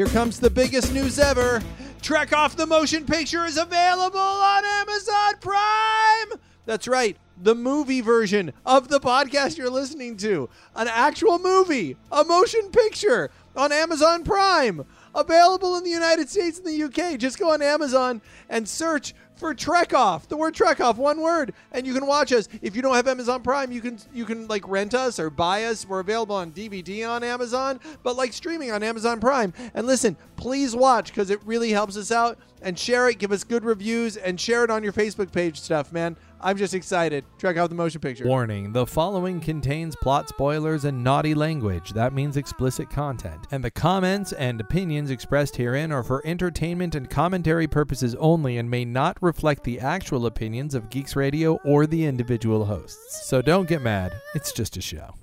Here comes the biggest news ever. Trek Off the Motion Picture is available on Amazon Prime. That's right, the movie version of the podcast you're listening to. An actual movie, a motion picture on Amazon Prime. Available in the United States and the UK. Just go on Amazon and search for Trek Off. The word Trek Off, one word, and you can watch us. If you don't have Amazon Prime, you can you can like rent us or buy us. We're available on DVD on Amazon, but like streaming on Amazon Prime. And listen, please watch because it really helps us out. And share it, give us good reviews, and share it on your Facebook page stuff, man. I'm just excited. Check out the motion picture. Warning the following contains plot spoilers and naughty language. That means explicit content. And the comments and opinions expressed herein are for entertainment and commentary purposes only and may not reflect the actual opinions of Geeks Radio or the individual hosts. So don't get mad, it's just a show.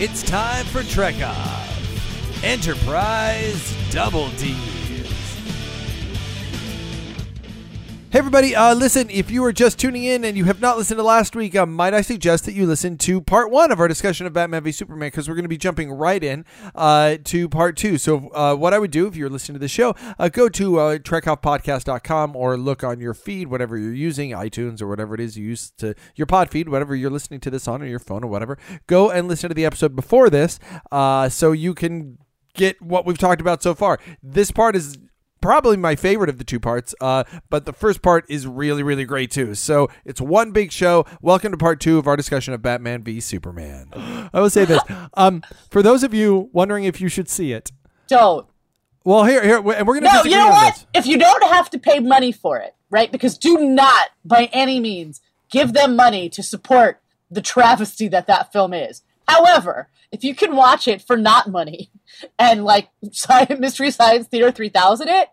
It's time for Trek Off Enterprise Double D. Hey, everybody, uh, listen, if you are just tuning in and you have not listened to last week, uh, might I suggest that you listen to part one of our discussion of Batman v Superman because we're going to be jumping right in uh, to part two. So, uh, what I would do if you're listening to the show, uh, go to uh, trekoffpodcast.com or look on your feed, whatever you're using, iTunes or whatever it is you use to your pod feed, whatever you're listening to this on or your phone or whatever. Go and listen to the episode before this uh, so you can get what we've talked about so far. This part is probably my favorite of the two parts. Uh, but the first part is really, really great too. So it's one big show. Welcome to part two of our discussion of Batman v Superman. I will say this: um, for those of you wondering if you should see it, Don't. well, here, here, and we're gonna No, disagree you know what? this. If you don't have to pay money for it, right? Because do not, by any means, give them money to support the travesty that that film is. However, if you can watch it for not money and like Mystery Science Theater 3000 it,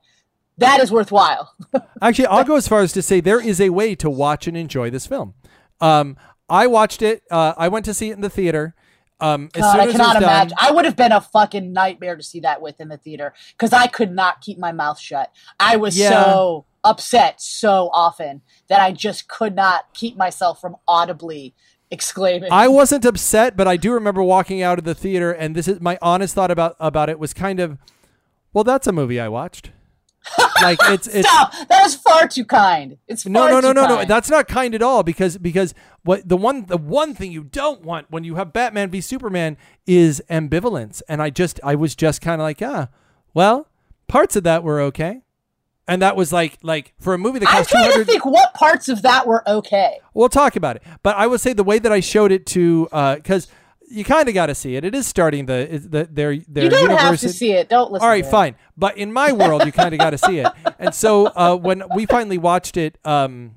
that is worthwhile. Actually, I'll go as far as to say there is a way to watch and enjoy this film. Um, I watched it. Uh, I went to see it in the theater. Um, as God, soon I cannot was done, imagine. I would have been a fucking nightmare to see that with in the theater because I could not keep my mouth shut. I was Yeah. so upset so often that I just could not keep myself from audibly exclaiming. I wasn't upset, but I do remember walking out of the theater, and this is my honest thought about about it was kind of, well, that's a movie I watched. like it's it's Stop! That is far too kind. It's no no no no no that's not kind at all because because what the one the one thing you don't want when you have Batman v Superman is ambivalence, and I just I was just kind of like ah, well, parts of that were okay. And that was like like for a movie that I'm cost two trying to think what parts of that were okay. We'll talk about it. But I would say the way that I showed it to, because you kind of got to see it. It is starting the the their their You don't have to see it. Don't listen. All right, fine. But in my world, you kind of got to see it. And so uh, when we finally watched it, um,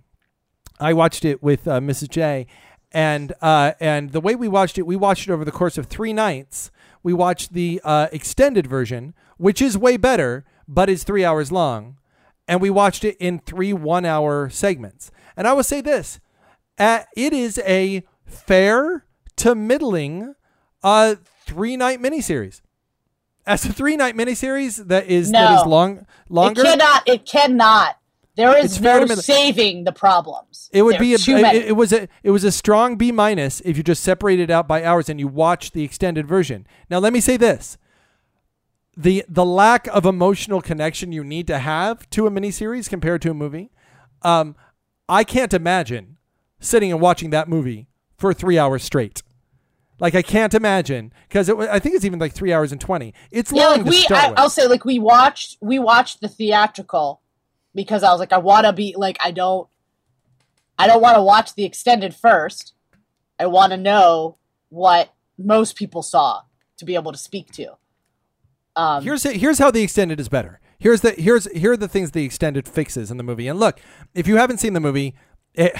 I watched it with uh, Mrs. J, and uh, and the way we watched it, we watched it over the course of three nights. We watched the uh, extended version, which is way better, but is three hours long, and we watched it in three one-hour segments. And I will say this: uh, it is a fair to middling uh, three-night miniseries. As a three-night miniseries that is that No. is long longer. It cannot. It cannot. There is no saving the problems. It would There be a, too it, many. it was a it was a strong B minus if you just separate it out by hours and you watch the extended version. Now let me say this. The the lack of emotional connection you need to have to a miniseries compared to a movie, um, I can't imagine sitting and watching that movie for three hours straight. Like I can't imagine because I think it's even like three hours and twenty. It's yeah, long like we. I. I'll say like we watched. We watched the theatrical because I was like, I want to be like, I don't. I don't want to watch the extended first. I want to know what most people saw to be able to speak to. Um, here's here's how the extended is better. Here's the here's here are the things the extended fixes in the movie. And look, if you haven't seen the movie, it,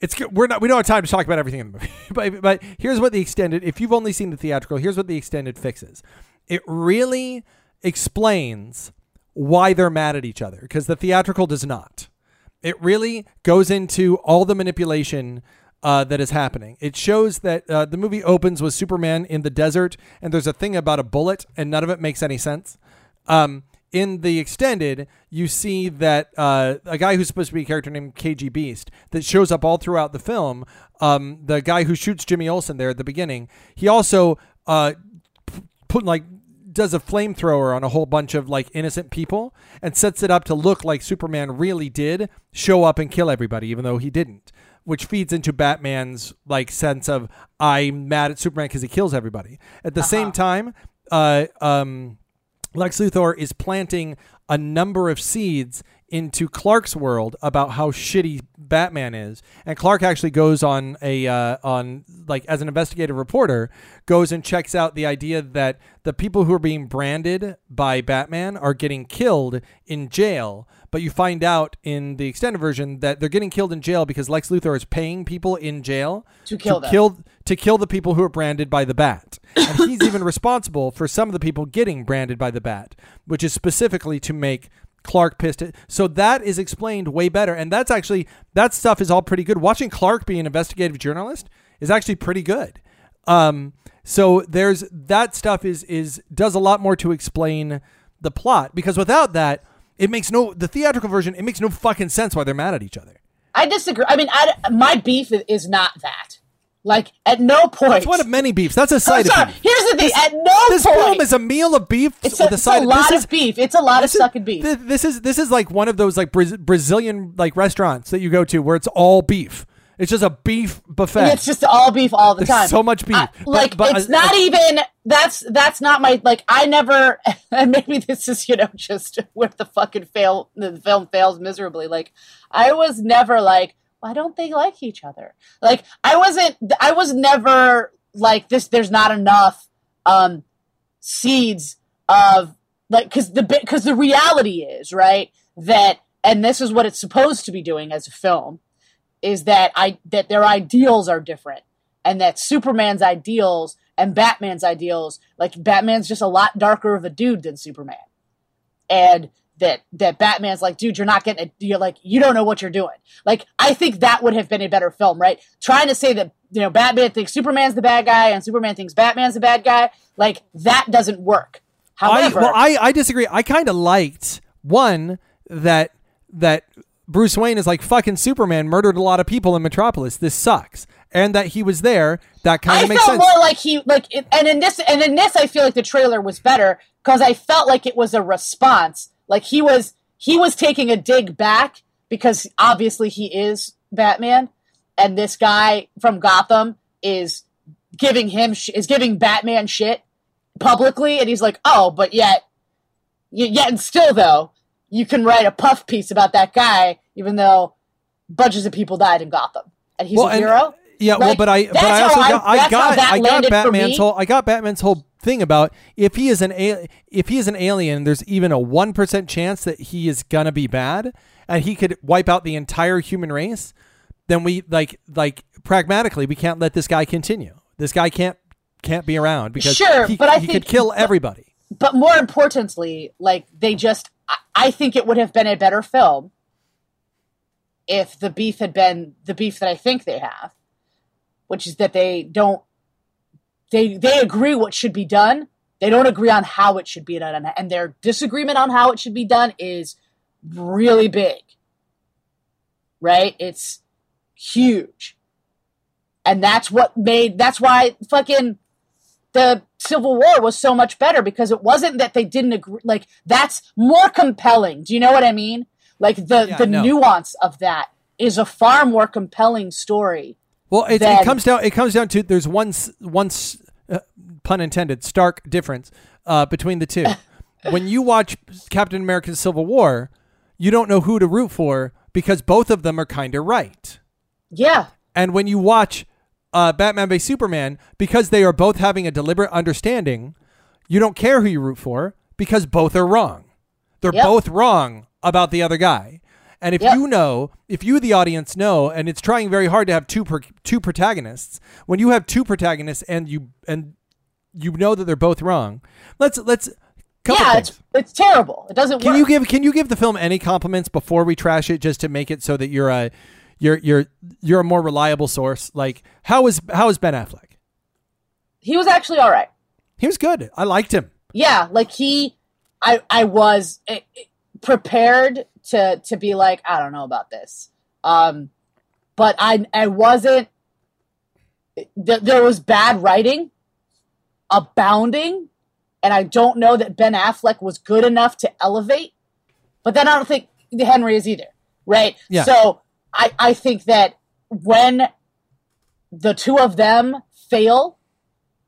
it's good- we're not we don't have time to talk about everything in the movie. but but here's what the extended. If you've only seen the theatrical, here's what the extended fixes. It really explains why they're mad at each other because the theatrical does not. It really goes into all the manipulation uh, that is happening. It shows that uh, the movie opens with Superman in the desert, and there's a thing about a bullet, and none of it makes any sense. Um, in the extended, you see that uh, a guy who's supposed to be a character named KG Beast that shows up all throughout the film. Um, the guy who shoots Jimmy Olsen there at the beginning, he also uh, put like does a flamethrower on a whole bunch of like innocent people and sets it up to look like Superman really did show up and kill everybody, even though he didn't. Which feeds into Batman's like sense of I'm mad at Superman because he kills everybody. At the same time, uh, um, Lex Luthor is planting a number of seeds into Clark's world about how shitty Batman is, and Clark actually goes on a uh, on like as an investigative reporter goes and checks out the idea that the people who are being branded by Batman are getting killed in jail. But you find out in the extended version that they're getting killed in jail because Lex Luthor is paying people in jail To kill them. kill to kill the people who are branded by the bat. And he's even responsible for some of the people getting branded by the bat, which is specifically to make Clark pissed. At. So that is explained way better. And that's actually that stuff is all pretty good. Watching Clark be an investigative journalist is actually pretty good. Um, so there's that stuff is is does a lot more to explain the plot because without that, it makes no the theatrical version. It makes no fucking sense why they're mad at each other. I disagree. I mean, I, my beef is- is not that. Like, at no point. It's one of many beefs. That's a side of sorry. beef. Here's the thing. At no This point. This film is a meal of beef it's with a, a it's side. a lot this is, of beef. It's a lot of this sucking beef. thi- This is this is like one of those like Braz- Brazilian like restaurants that you go to where it's all beef. It's just a beef buffet. It's just all beef all the There's time. so much beef. I- like but it's I- not I- even that's that's not my like I never and maybe this is you know just where the fucking fail the film fails miserably. Like I was never like why don't they like each other? Like I wasn't I was never like this there's not enough um seeds of like cuz the cuz the reality is, right? That and this is what it's supposed to be doing as a film is that I that their ideals are different and that Superman's ideals and Batman's ideals like Batman's just a lot darker of a dude than Superman. And that that Batman's like, dude, you're not getting it. You're like, you don't know what you're doing. Like, I think that would have been a better film, right? Trying to say that you know Batman thinks Superman's the bad guy and Superman thinks Batman's the bad guy, like that doesn't work. I, However, well, I, I disagree. I kind of liked one that that Bruce Wayne is like fucking Superman murdered a lot of people in Metropolis. This sucks, and that he was there. That kind of makes felt sense. more like he like, and in this, and in this, I feel like the trailer was better because I felt like it was a response. Like he was he was taking a dig back because obviously he is Batman, and this guy from Gotham is giving him sh- is giving Batman shit publicly, and he's like, oh, but yet, yet and still though, you can write a puff piece about that guy, even though bunches of people died in Gotham, and he's Well, a and- hero. Yeah, well, but I but I also I- got I got I got Batman's whole I got Batman's whole thing about if he is an a- if he is an alien, there's even a one percent chance that he is gonna be bad, and he could wipe out the entire human race. Then we like like pragmatically we can't let this guy continue. This guy can't can't be around because Sure, he, but I he think- could kill but- everybody. but more importantly, like they just, I, I think it would have been a better film if the beef had been the beef that I think they have, which is that they don't, they they agree what should be done. They don't agree on how it should be done, and, their disagreement on how it should be done is really big. Right? It's huge, and that's what made. That's why fucking the Civil War was so much better because it wasn't that they didn't agree. Like that's more compelling. Do you know what I mean? Like the Yeah, the no. nuance of that is a far more compelling story. Well, it, it comes down. It comes down to there's one one uh, pun intended stark difference uh, between the two. when you watch Captain America: Civil War, you don't know who to root for because both of them are kind of right. Yeah, And when you watch uh, Batman v Superman, because they are both having a deliberate understanding, you don't care who you root for because both are wrong. They're Yep. both wrong about the other guy. And if Yep. you know, if you the audience know, and it's trying very hard to have two per, two protagonists, when you have two protagonists and you and you know that they're both wrong, let's let's yeah, it's it's terrible. It doesn't Can work. you give Can you give the film any compliments before we trash it, just to make it so that you're a you're you're you're a more reliable source? Like how is how is Ben Affleck? he was actually all right. He was good. I liked him. Yeah, like he, I I was eh, eh, prepared to to be like I don't know about this, um, but I I wasn't. Th- there was bad writing, abounding, and I don't know that Ben Affleck was good enough to elevate. But then I don't think Henry is either, right? Yeah. So I I think that when the two of them fail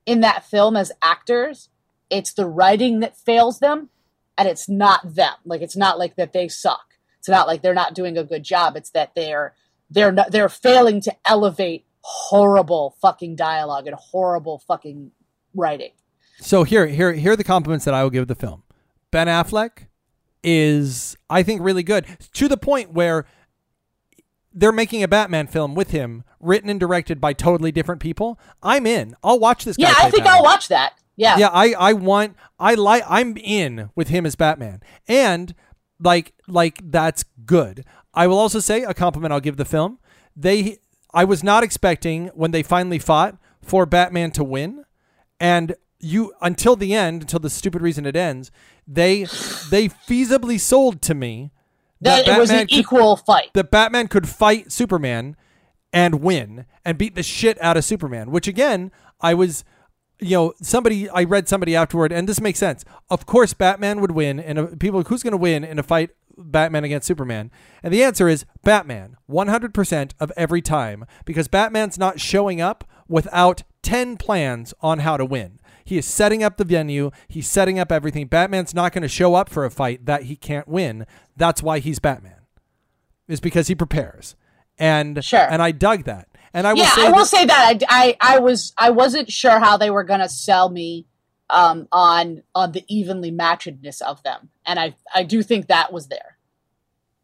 in that film as actors, it's the writing that fails them, and it's not them. Like it's not like that they suck. It's not like they're not doing a good job. It's that they're they're not, they're failing to elevate horrible fucking dialogue and horrible fucking writing. So here, here, here are the compliments that I will give the film. Ben Affleck is, I think, really good to the point where they're making a Batman film with him, written and directed by totally different people. I'm in. I'll watch this. Yeah, I think Batman. I'll watch that. Yeah. Yeah, I, I want, I like, I'm in with him as Batman, and like, like that's good. I will also say a compliment I'll give the film. They, I was not expecting when they finally fought for Batman to win, and you until the end, until the stupid reason it ends, they, they feasibly sold to me that it was an could- equal fight. that Batman could fight Superman and win and beat the shit out of Superman, which again, I was you know, somebody I read somebody afterward and this makes sense. Of course Batman would win and uh, people who's going to win in a fight Batman against Superman? And the answer is Batman, 100% of every time because Batman's not showing up without 10 plans on how to win. He is setting up the venue. He's setting up everything. Batman's not going to show up for a fight that he can't win. That's why he's Batman. Is because he prepares. And Sure. and I dug that. And I will yeah, say I will that- say that I, I, I was I wasn't sure how they were gonna sell me um, on on the evenly matchedness of them, and I I do think that was there.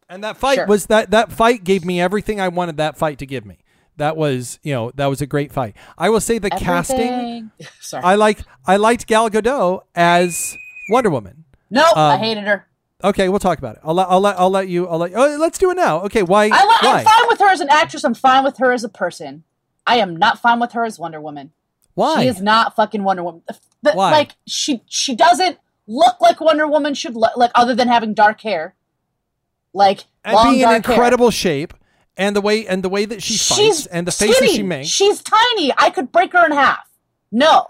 And that fight Sure. was that that fight gave me everything I wanted that fight to give me. That was, you know, that was a great fight. I will say the casting Sorry, I like I liked Gal Gadot as Wonder Woman. no, I um, hated her. Okay, we'll talk about it. I'll let I'll let I'll let you I'll let oh, let's do it now. Okay, why I why I'm fine with her as an actress. I'm fine with her as a person. I am not fine with her as Wonder Woman. why She is not fucking Wonder Woman. The- Why? Like she she doesn't look like Wonder Woman should look like, other than having dark hair, like and long being in dark hair. incredible shape and the way and the way that she fights She's and the faces skinny. she makes. She's tiny. I could break her in half. No.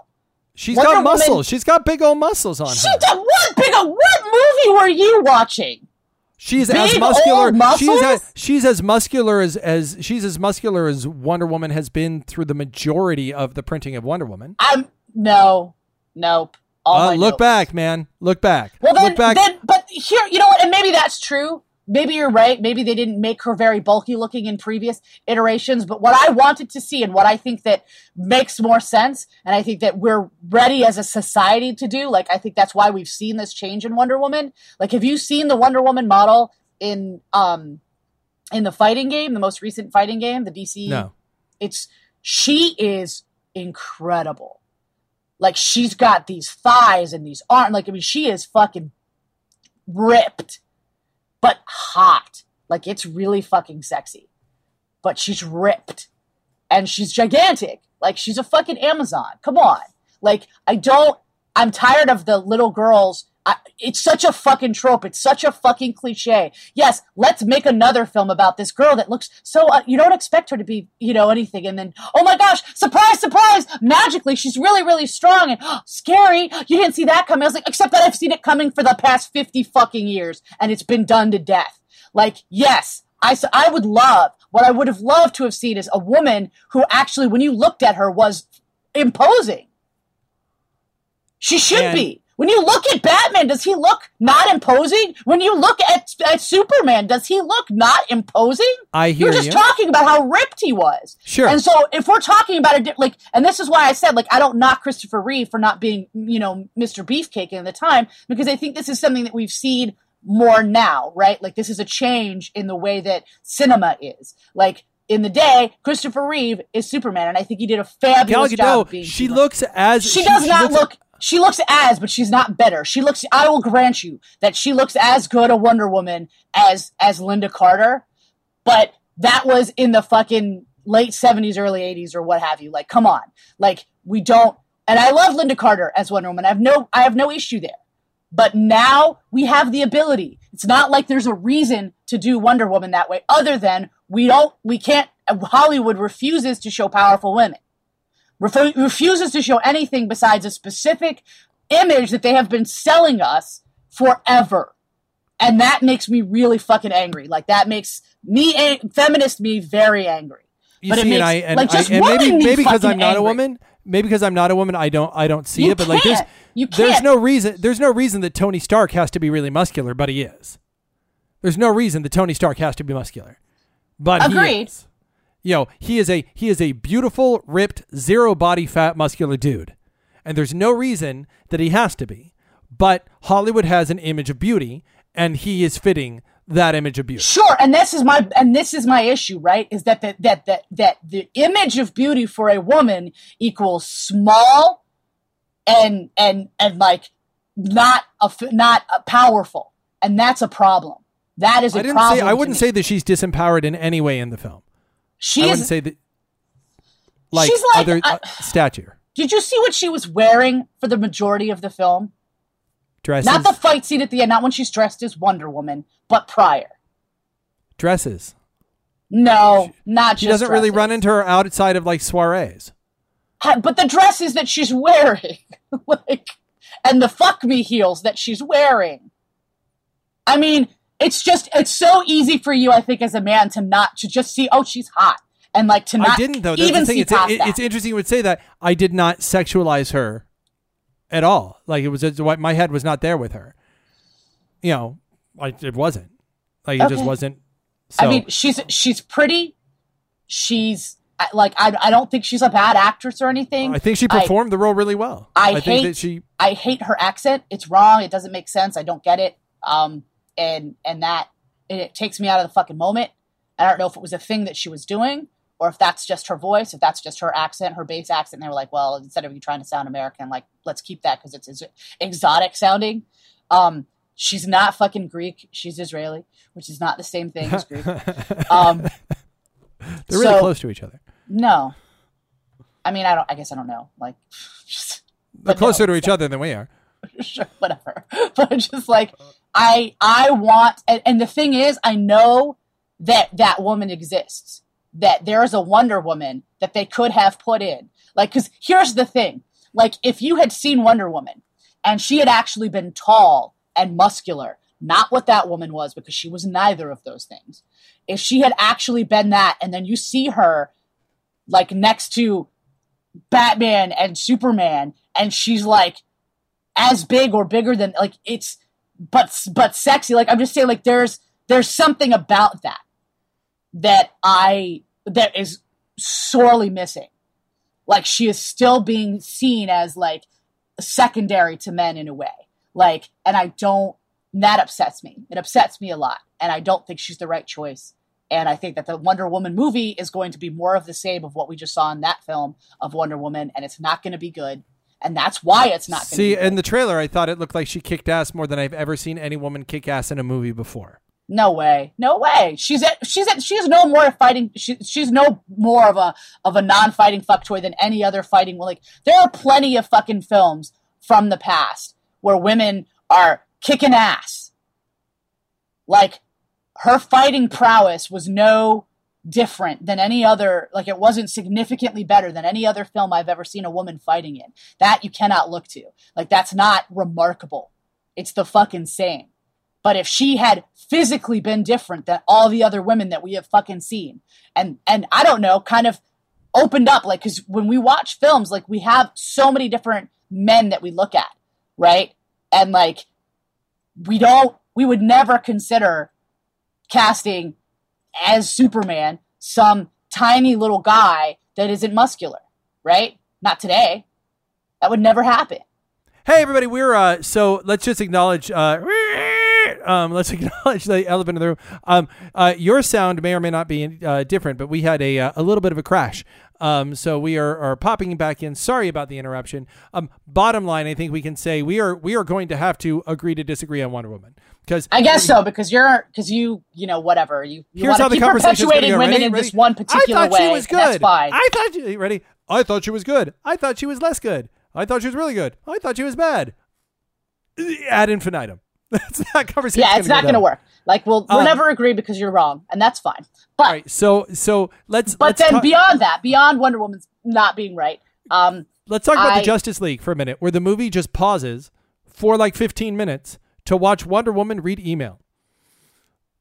She's Wonder got Woman- muscles. She's got big old muscles on her. She her. did what big old what movie were you watching? She's big as muscular. She's as, she's as muscular as as she's as muscular as Wonder Woman has been through the majority of the printing of Wonder Woman. I'm no, nope. All Uh, look notes. back, man. Look back. Well, then, look back. then, but here, you know what? And maybe that's true. Maybe you're right. Maybe they didn't make her very bulky looking in previous iterations. But what I wanted to see and what I think that makes more sense, and I think that we're ready as a society to do, like, I think that's why we've seen this change in Wonder Woman. Like, have you seen the Wonder Woman model in, um, in the fighting game, the most recent fighting game, the DC? no. it's she is incredible. Like she's got these thighs and these arms. Like I mean, she is fucking ripped, but hot. Like it's really fucking sexy. But she's ripped, and she's gigantic. Like she's a fucking Amazon. Come on. Like I don't. I'm tired of the little girls. I, it's such a fucking trope. It's such a fucking cliche. Yes, let's make another film about this girl that looks so. Uh, you don't expect her to be, you know, anything, and then oh my gosh, surprise, surprise! Magically, she's really, really strong and scary. You didn't see that coming. I was like, except that I've seen it coming for the past fifty fucking years, and it's been done to death. Like, yes, I, I would love what I would have loved to have seen is a woman who actually, when you looked at her, was imposing. She should And- be. When you look at Batman, does he look not imposing? When you look at, at Superman, does he look not imposing? I hear You're just you. talking about how ripped he was. Sure. And so if we're talking about it, like, and this is why I said, like, I don't knock Christopher Reeve for not being, you know, Mr. Beefcake in the time, because I think this is something that we've seen more now, right? Like, this is a change in the way that cinema is. Like, in the day, Christopher Reeve is Superman, and I think he did a Gal fabulous job being she Superman. looks as She does not looks- look. She looks as, but she's not better. She looks. I will grant you that she looks as good a Wonder Woman as as Lynda Carter, but that was in the fucking late seventies, early eighties, or what have you. Like, come on, like we don't. And I love Lynda Carter as Wonder Woman. I have no. I have no issue there. But now we have the ability. It's not like there's a reason to do Wonder Woman that way, other than we don't. We can't. Hollywood refuses to show powerful women refu- refuses to show anything besides a specific image that they have been selling us forever. And that makes me really fucking angry. Like that makes me, a- feminist me, very angry. You but it makes, and I and, like, I, just and maybe maybe because I'm not a woman, maybe because I'm not a woman, I don't I don't see You it. But like, there's. You there's no reason there's no reason that Tony Stark has to be really muscular, but he is. There's no reason that Tony Stark has to be muscular, but he Agreed. is. You know, he is a he is a beautiful, ripped, zero body fat, muscular dude, and there's no reason that he has to be. But Hollywood has an image of beauty, and he is fitting that image of beauty. Sure, and this is my and this is my issue, right? Is that the, that that that the image of beauty for a woman equals small and and and like not a, f- not a powerful, and that's a problem. That is a I didn't problem. say I wouldn't me. say that she's disempowered in any way in the film. She I wouldn't say that. Like, She's like, other uh, stature did you see what she was wearing for the majority of the film? dresses. Not the fight scene at the end, not when she's dressed as Wonder Woman, but prior. dresses. No, not She doesn't really run into her outside of like soirees. But the dresses that she's wearing, like, and the fuck me heels that she's wearing. I mean, it's just it's so easy for you, I think, as a man to not to just see, oh, she's hot, and like to not I didn't though. That's even the thing. see It's, past it- that. it's interesting you would say that. I did not sexualize her at all. Like it was my head was not there with her. You know, like it wasn't. Like it just wasn't. So, I mean, she's she's pretty. She's like I, I don't think she's a bad actress or anything. I think she I- performed the role really well. I think hate- that she. I hate her accent. It's wrong. It doesn't make sense. I don't get it. Um, and and that it takes me out of the fucking moment. I don't know if it was a thing that she was doing or if that's just her voice, if that's just her accent, her bass accent. And they were like, well, instead of you trying to sound American, like let's keep that because it's ex- exotic sounding. Um, she's not fucking Greek. She's Israeli, which is not the same thing as Greek. Um, They're really so- close to each other. no, I mean, I don't. I guess I don't know. Like, just, They're but no, closer to each other than we are. sure, whatever. But just like I I want and, and the thing is I know that that woman exists. That there is a Wonder Woman that they could have put in. Like cuz here's the thing. Like if you had seen Wonder Woman and she had actually been tall and muscular, not what that woman was because she was neither of those things. If she had actually been that and then you see her like next to Batman and Superman and she's like as big or bigger than like it's but but sexy. Like i'm just saying like there's there's something about that that i that is sorely missing. Like she is still being seen as like secondary to men in a way. Like and i don't that upsets me. It upsets me a lot. And i don't think she's the right choice. And i think that the wonder woman movie is going to be more of the same of what we just saw in that film of wonder woman and it's not going to be good and that's why it's not See, be in the trailer, I thought it looked like she kicked ass more than I've ever seen any woman kick ass in a movie before. No way. No way. She's at, she's at, she's no more fighting. She, she's no more of a of a non-fighting fuck toy than any other fighting. Like there are plenty of fucking films from the past where women are kicking ass. Like her fighting prowess was no different than any other. Like it wasn't significantly better than any other film I've ever seen a woman fighting in. That you cannot look to. Like that's not remarkable. It's the fucking same. But if she had physically been different than all the other women that we have fucking seen, and and I don't know, kind of opened up, like because when we watch films, like we have so many different men that we look at, right? And like we don't, we would never consider casting as Superman some tiny little guy that isn't muscular, right? Not today. That would never happen. Hey, everybody, we're uh, so let's just acknowledge. Uh, um, let's acknowledge the elephant in the room. Um, uh, your sound may or may not be uh, different, but we had a uh, a little bit of a crash. Um, so we are, are popping back in. Sorry about the interruption. Um, bottom line, I think we can say we are we are going to have to agree to disagree on Wonder Woman because I guess so because you're because you you know whatever you, you Here's how the keep conversation's perpetuating women Ready? in Ready? this one particular I thought way. she was and that's good. fine. I thought you ready. I thought she was good. I thought she was less good. I thought she was really good. I thought she was bad. Ad infinitum. That's that conversation. yeah, it's not going to work. Like we'll we'll Um, never agree because you're wrong, and that's fine. But All right. So so let's. but let's then talk- beyond that, beyond Wonder Woman's not being right, um, Let's talk about I- the Justice League for a minute, where the movie just pauses for like 15 minutes to watch Wonder Woman read email.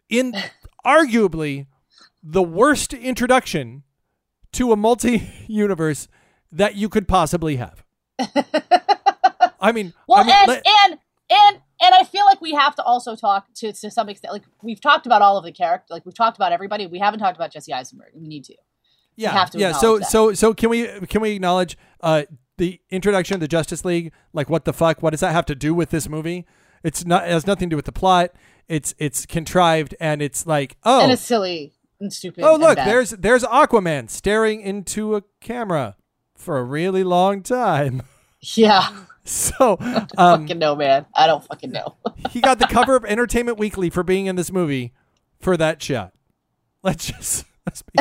In arguably the worst introduction to a multi universe that you could possibly have. I mean, Well, I mean, and, let- and and and I feel like we have to also talk to to some extent. Like we've talked about all of the character, like we've talked about everybody. We haven't talked about Jesse Eisenberg. We need to. yeah, have to yeah. So, that. so, so, can we can we acknowledge uh, the introduction of the Justice League? Like, what the fuck? What does that have to do with this movie? It's not. It has nothing to do with the plot. It's it's contrived, and it's like, oh, And it's silly and stupid. oh, look, there's there's Aquaman staring into a camera for a really long time. yeah. So, um, I don't fucking know, man. I don't fucking know. he got the cover of Entertainment Weekly for being in this movie for that shot. Let's just let's be.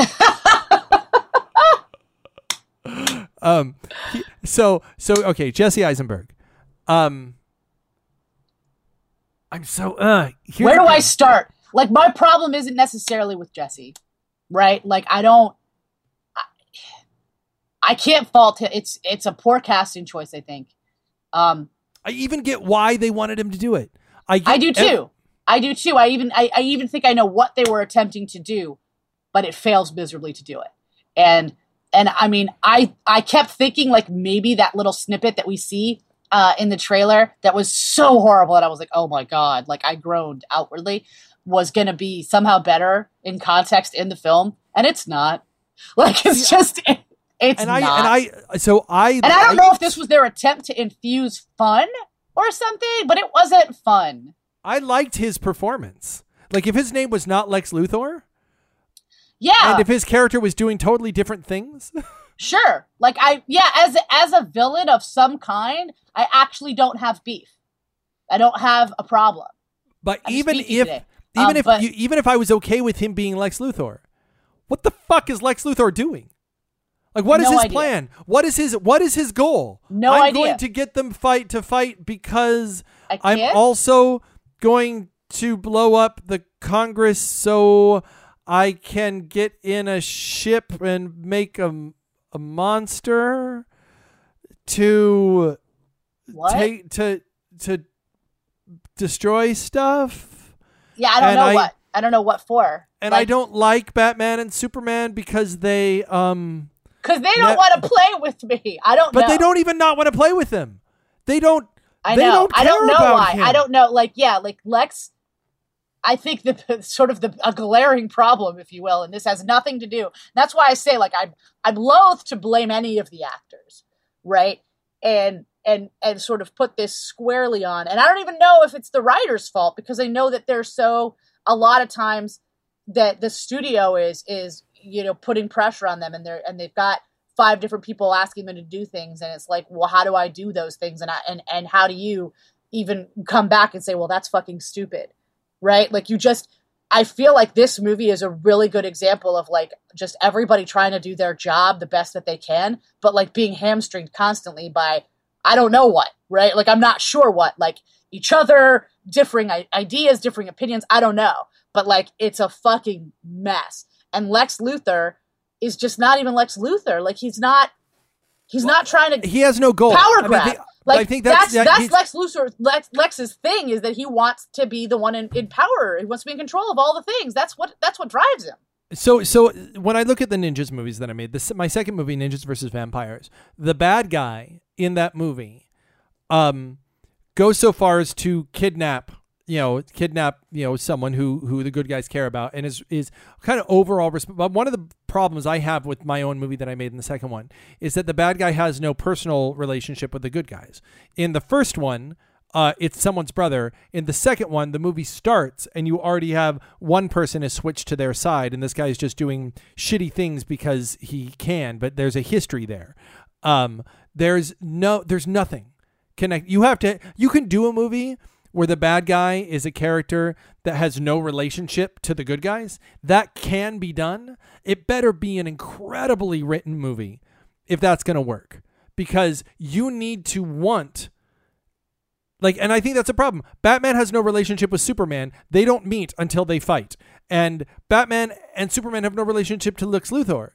um, he- so so okay, Jesse Eisenberg. Um, I'm so uh. Where do I start? Like my problem isn't necessarily with Jesse, right? Like I don't. I, I can't fault it. It's it's a poor casting choice. I think. Um, I even get why they wanted him to do it. I get I do too. I do too. I even I, I even think I know what they were attempting to do, but it fails miserably to do it. And and I mean, I I kept thinking like maybe that little snippet that we see uh, in the trailer that was so horrible, and I was like, oh my god, like I groaned outwardly, was going to be somehow better in context in the film, and it's not. Like it's just it's and I not. and I so I And I don't know if this was their attempt to infuse fun or something, but it wasn't fun. I liked his performance. Like if his name was not Lex Luthor, Yeah. and if his character was doing totally different things, Sure. Like I yeah, as as a villain of some kind, I actually don't have beef. I don't have a problem. but I'm even if today. even Um, if but- you, even if I was okay with him being Lex Luthor, what the fuck is Lex Luthor doing? Like what is No his idea. plan? What is his what is his goal? No I'm idea. going to get them fight to fight because I'm also going to blow up the Congress so I can get in a ship and make a, a monster to What? take to to destroy stuff. yeah, I don't and know I- what. I don't know what for. And I don't like Batman and Superman because they um Cuz they don't want to play with me. I don't know. but know. they don't even not want to play with them. They don't I know. don't I don't know why. him. I don't know. Like, yeah, like Lex. I think the sort of the a glaring problem, if you will, and this has nothing to do. That's why I say, like, I'm I'm loath to blame any of the actors, right? And and and sort of put this squarely on. And I don't even know if it's the writer's fault because I know that they're so a lot of times that the studio is is you know putting pressure on them and they're and they've got five different people asking them to do things. And it's like well how do i do those things? And I, and and how do you even come back and say well that's fucking stupid right? Like you just i feel like this movie is a really good example of like just everybody trying to do their job the best that they can but like being hamstringed constantly by i don't know what right? Like i'm not sure what like each other differing ideas differing opinions i don't know. But like it's a fucking mess and lex luthor is just not even lex luthor like he's not he's not trying to he has no goal. power I mean, grab. they- like I think that's that's that's, Lex Luthor. Lex, Lex's thing is that he wants to be the one in, in power. He wants to be in control of all the things. That's what that's what drives him. So, so when I look at the ninjas movies that I made, this my second movie, Ninjas versus Vampires, the bad guy in that movie, um, goes so far as to kidnap, you know, kidnap, you know, someone who who the good guys care about, and is is kind of overall. Resp- but one of the problems I have with my own movie that I made in the second one is that the bad guy has no personal relationship with the good guys. In the first one, uh, it's someone's brother. In the second one, the movie starts and you already have one person has switched to their side, and this guy's just doing shitty things because he can. But there's a history there. Um, there's no, there's nothing connect. You have to, you can do a movie where the bad guy is a character that has no relationship to the good guys. That can be done. It better be an incredibly written movie if that's going to work because you need to want like and i think that's a problem batman has no relationship with superman they don't meet until they fight and batman and superman have no relationship to lex luthor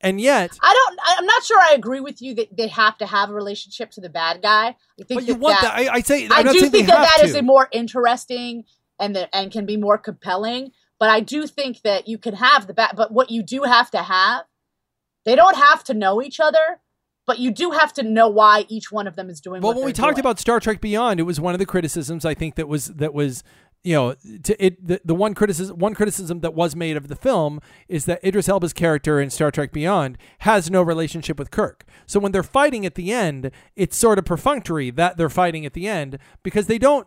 and yet I. I, I'm not sure I agree with you that they have to have a relationship to the bad guy. I think But you that want that- that? I, I say I'm I do think that that is to. a more interesting and the, and can be more compelling. But I do think that you can have the bad. But what you do have to have, they don't have to know each other, but you do have to know why each one of them is doing. Well, when we talked doing. about Star Trek Beyond, it was one of the criticisms I think that was that was you know to it the, the one criticism one criticism that was made of the film is that Idris Elba's character in Star Trek Beyond has no relationship with Kirk. So when they're fighting at the end, it's sort of perfunctory that they're fighting at the end because they don't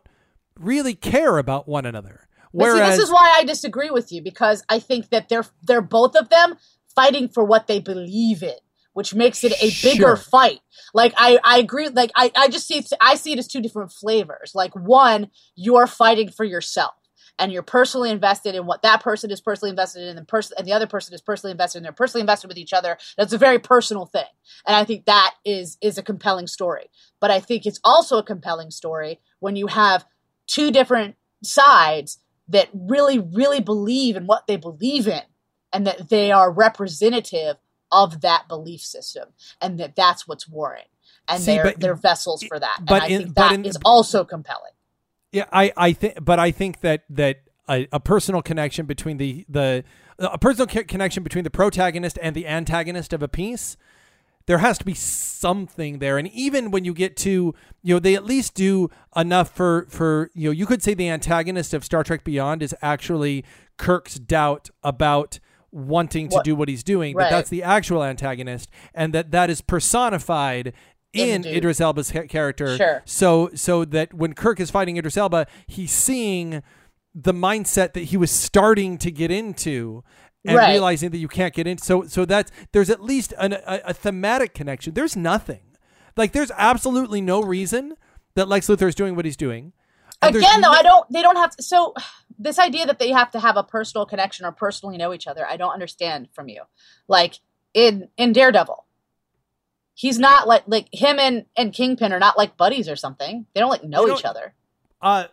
really care about one another. But see, this is why I disagree with you because I think that they're they're both of them fighting for what they believe in, which makes it a Sure. bigger fight. Like I, I agree. Like I, I just see it, I see it as two different flavors. Like one, you're fighting for yourself. And you're personally invested in what that person is personally invested in, and the person and the other person is personally invested in. They're personally invested with each other. That's a very personal thing, and I think that is is a compelling story. But I think it's also a compelling story when you have two different sides that really, really believe in what they believe in and that they are representative of that belief system and that that's what's warring. And See, they're, but- they're vessels for that. but and I in- think that in- is also compelling. Yeah, I, I think, but I think that that a, a personal connection between the the a personal co- connection between the protagonist and the antagonist of a piece, there has to be something there. And even when you get to, you know, they at least do enough for for you know, you could say the antagonist of Star Trek Beyond is actually Kirk's doubt about wanting to What- do what he's doing. Right. That that's the actual antagonist, and that that is personified. In Indeed. Idris Elba's ca- character, Sure. so so that when Kirk is fighting Idris Elba, he's seeing the mindset that he was starting to get into and Right. realizing that you can't get into. So so that's there's at least an, a, a thematic connection. There's nothing. Like there's absolutely no reason that Lex Luthor is doing what he's doing. And Again, though, no- I don't. They don't have to. So, this idea that they have to have a personal connection or personally know each other, I don't understand from you. Like in in Daredevil, he's not like like him and and Kingpin are not like buddies or something. They don't like know each other. Uh,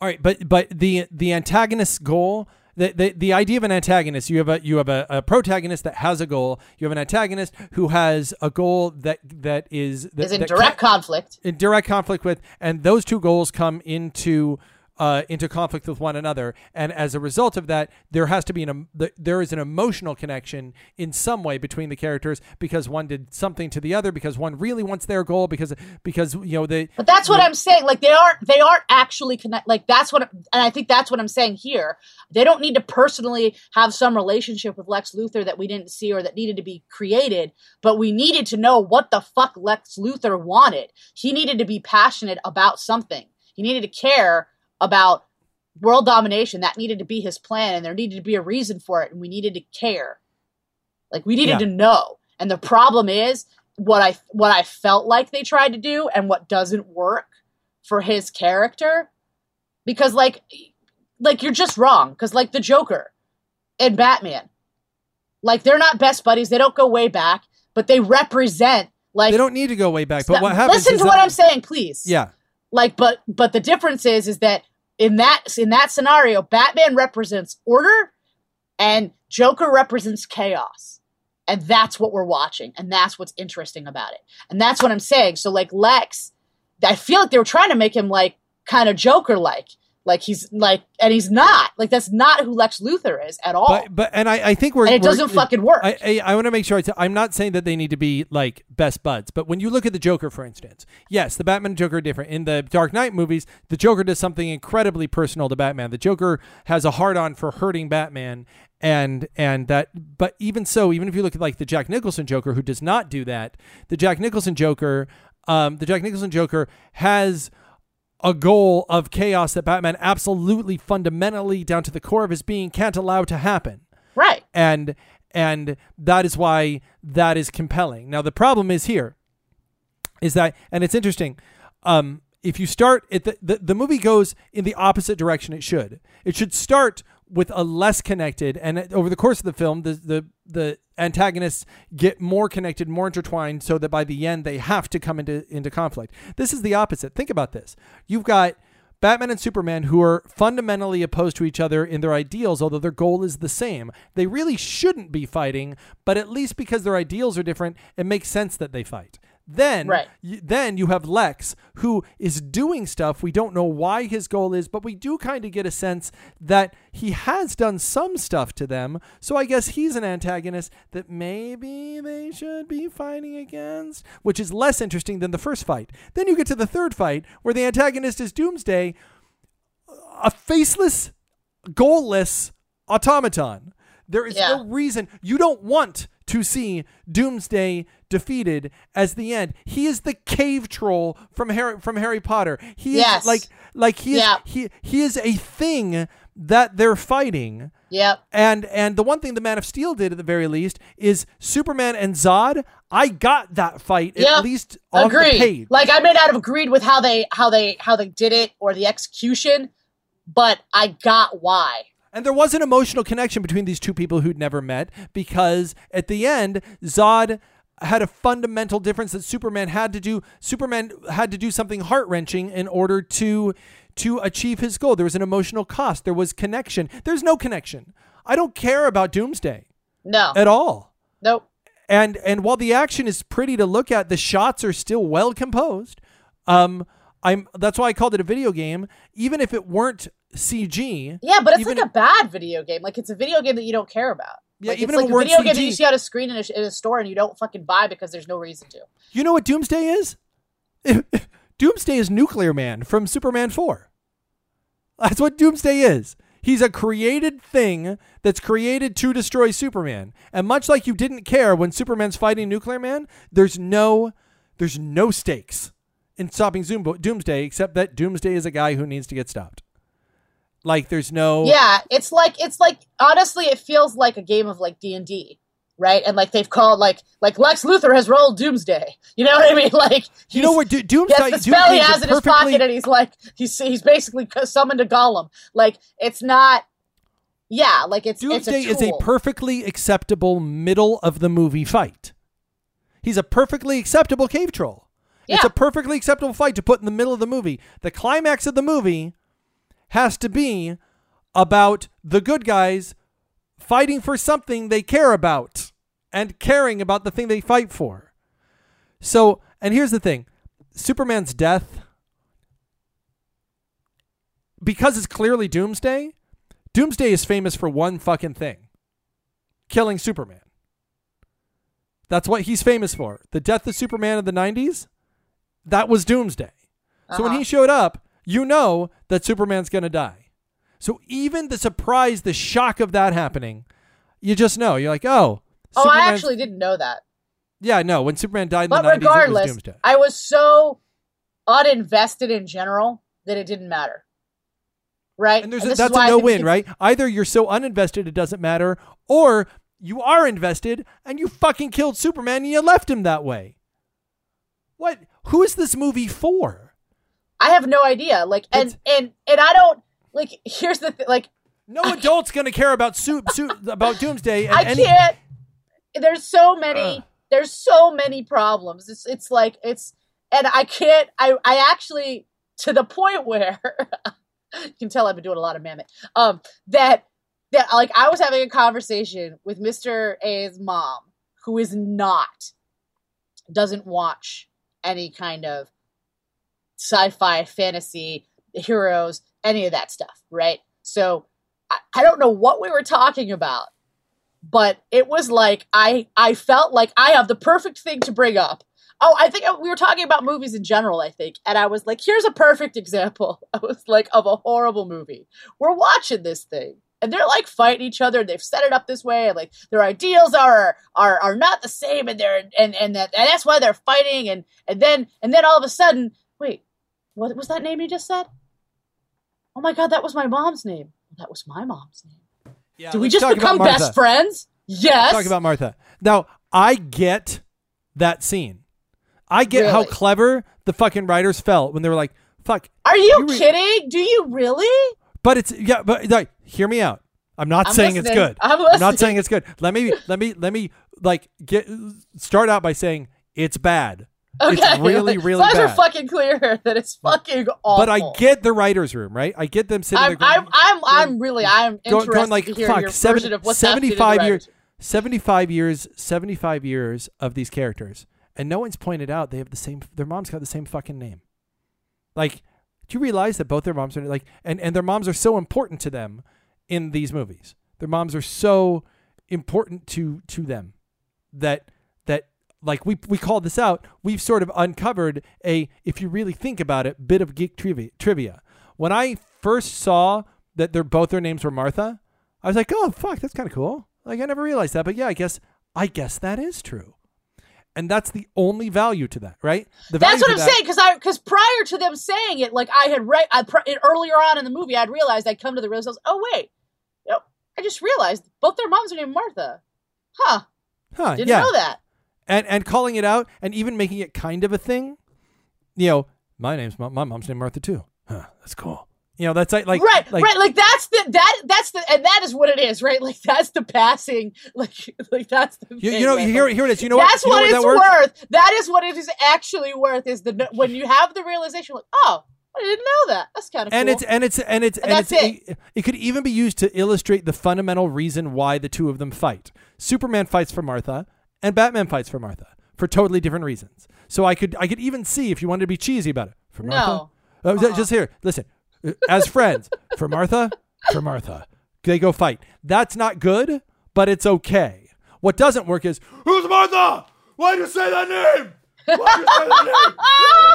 all right, but but the the antagonist's goal. The, the, the idea of an antagonist you have a you have a, a protagonist that has a goal you have an antagonist who has a goal that that is that, Is in that direct conflict. in direct conflict with, and those two goals come into uh, into conflict with one another, and as a result of that, there has to be an em- th- there is an emotional connection in some way between the characters because one did something to the other, because one really wants their goal, because because you know they But that's what I'm saying. Like they aren't they aren't actually connect. Like that's what, and I think that's what I'm saying here. They don't need to personally have some relationship with Lex Luthor that we didn't see or that needed to be created. But we needed to know what the fuck Lex Luthor wanted. He needed to be passionate about something. He needed to care about world domination. That needed to be his plan, and there needed to be a reason for it, and we needed to care. Like we needed Yeah. to know. And the problem is what I what I felt like they tried to do and what doesn't work for his character because like like you're just wrong cuz like the Joker and Batman like they're not best buddies they don't go way back but they represent like they don't need to go way back. But what happens? listen is to what I'm saying please Yeah, like but but the difference is is that in that in that scenario batman represents order and joker represents chaos. And that's what we're watching and that's what's interesting about it. And that's what i'm saying. So like lex i feel like they were trying to make him like kind of joker like like he's like and he's not like that's not who lex luthor is at all but but and I, I think we're and it we're- doesn't fucking work I, I, I want to make sure I t- I'm not saying that they need to be like best buds, but when you look at the Joker, for instance, yes, the Batman and Joker are different. In the Dark Knight movies, the Joker does something incredibly personal to Batman. The Joker has a hard on for hurting Batman, and and that. But even so, even if you look at like the Jack Nicholson Joker, who does not do that, the Jack Nicholson Joker, um, the Jack Nicholson Joker has a goal of chaos that Batman absolutely fundamentally down to the core of his being can't allow to happen right and and that is why that is compelling. Now the problem is here is that and it's interesting um if you start it the, the, the movie goes in the opposite direction it should. It should start with a less connected and over the course of the film the the the antagonists get more connected, more intertwined so that by the end they have to come into into conflict. This is the opposite. Think about this. You've got Batman and Superman, who are fundamentally opposed to each other in their ideals, although their goal is the same. They really shouldn't be fighting, but at least because their ideals are different, it makes sense that they fight. Then, Right. y- then you have Lex, who is doing stuff. We don't know why his goal is, but we do kind of get a sense that he has done some stuff to them. So I guess he's an antagonist that maybe they should be fighting against, which is less interesting than the first fight. Then you get to the third fight, where the antagonist is Doomsday, a faceless, goalless automaton. There is Yeah. no reason you don't want to see Doomsday defeated as the end. He is the cave troll from Harry from Harry Potter. He Yes. is like like he is Yeah. he he is a thing that they're fighting. Yep. And and the one thing the Man of Steel did at the very least is Superman and Zod. I got that fight Yeah. at least on the Agreed. page. Like I may not have agreed with how they how they how they did it or the execution, but I got why. And there was an emotional connection between these two people who'd never met because at the end, Zod had a fundamental difference that Superman had to do. Superman had to do something heart wrenching in order to to achieve his goal. There was an emotional cost. There was connection. There's no connection. I don't care about Doomsday No. at all. nope. And and while the action is pretty to look at, the shots are still well composed. Um, I'm that's why I called it a video game. Even if it weren't CG, Yeah, but it's Even like a bad video game. Like it's a video game that you don't care about. Yeah, like, even it's if like it a video game that you see on a screen in a, in a store and you don't fucking buy because there's no reason to. You know what Doomsday is? Doomsday is Nuclear Man from Superman 4. That's what Doomsday is. He's a created thing that's created to destroy Superman. And much like you didn't care when Superman's fighting Nuclear Man, there's no there's no stakes in stopping Doomsday except that Doomsday is a guy who needs to get stopped. Like there's no Yeah, it's like it's like honestly, it feels like a game of like D and D, right? And like they've called like like Lex Luthor has rolled Doomsday. You know what I mean? Like You know what where Do- He Doomsday has the spell he has in his perfectly- pocket, and he's like he's he's basically summoned a golem. Like it's not, yeah, like it's Doomsday it's a is a perfectly acceptable middle of the movie fight. He's a perfectly acceptable cave troll. It's a perfectly acceptable fight to put in the middle of the movie. The climax of the movie has to be about the good guys fighting for something they care about and caring about the thing they fight for. So, and here's the thing Superman's death, because it's clearly Doomsday, Doomsday is famous for one fucking thing killing Superman. That's what he's famous for. The death of Superman in the 90s, that was Doomsday. So when Uh-huh. he showed up, you know that Superman's going to die. So even the surprise, the shock of that happening, you just know. You're like, oh. Oh, I actually didn't know that. Yeah, no. When Superman died in But the 90s, it was regardless, Doomsday. I was so uninvested in general that it didn't matter. Right? And there's this a, that's a no win, right? Either you're so uninvested it doesn't matter, or you are invested and you fucking killed Superman and you left him that way. What? Who is this movie for? I have no idea. Like, and It's- and and I don't like. Here's the thing. Like, No adult's gonna care about soup, soup about Doomsday. And I any, can't. There's so many. Ugh. There's so many problems. It's it's like it's, and I can't. I I actually to the point where you can tell I've been doing a lot of mammoth. Um, that that like I was having a conversation with Mister A's mom, who is not doesn't watch any kind of sci-fi fantasy heroes any of that stuff right? So I, I don't know what we were talking about but it was like i i felt like i have the perfect thing to bring up. Oh i think uh, we were talking about movies in general i think and i was like here's a perfect example. I was like of a horrible movie. We're watching this thing and they're like fighting each other they've set it up this way and like their ideals are are are not the same and they're and and, that, and that's why they're fighting and and then and then all of a sudden wait what was that name you just said oh my god that was my mom's name oh, that was my mom's name Yeah, did we just become best friends yes Talk about Martha. Now I get that scene. I get how clever the fucking writers felt when they were like, "Fuck." are you, You re- kidding do you really But it's yeah. But like, hear me out. I'm not I'm saying it's good. I'm not saying it's good. Let me let me let me like get start out by saying it's bad. Okay, It's really, really as we're fucking clear that it's fucking awful. But I get the writers' room, right? I get them sitting I'm, there going, I'm, I'm, I'm really, I'm Go- interested going like to hear fuck your seven- version of what's happening 75 years 75 years 75 years of these characters. And no one's pointed out they have the same their moms got the same fucking name. Like do you realize that both their moms are like and and their moms are so important to them in these movies. Their moms are so important to to them that like we we called this out we've sort of uncovered a if you really think about it bit of geek trivia trivia when i first saw that their both their names were martha i was like oh fuck that's kind of cool like i never realized that but yeah i guess i guess that is true and that's the only value to that right the That's what I'm that- saying because I because prior to them saying it, like I had read I, pr- earlier on in the movie, I'd realized I'd come to the realization, oh wait, you know, I just realized both their moms are named Martha. Huh? huh, Didn't yeah know that. And and calling it out and even making it kind of a thing you know my name's my, my mom's named martha too huh that's cool you know that's like like right, like, right. Like that's the that that's the and that is what it is, right? Like that's the passing, like like that's the. you, you know you hear, Like, hear this you know that's what, you know what, what it's that worth. That is what it is actually worth. Is the when you have the realization, like, oh, I didn't know that. That's kind of and cool. it's and it's and it's And and, that's it's it. it could even be used to illustrate the fundamental reason why the two of them fight. Superman fights for Martha, and Batman fights for Martha for totally different reasons. So I could I could even see if you wanted to be cheesy about it for Martha. No. Uh, ju- just here, listen. Uh, As friends, for Martha, for Martha, they go fight. That's not good, but it's okay. What doesn't work is who's Martha? Why'd you say that name? Why'd you say that name?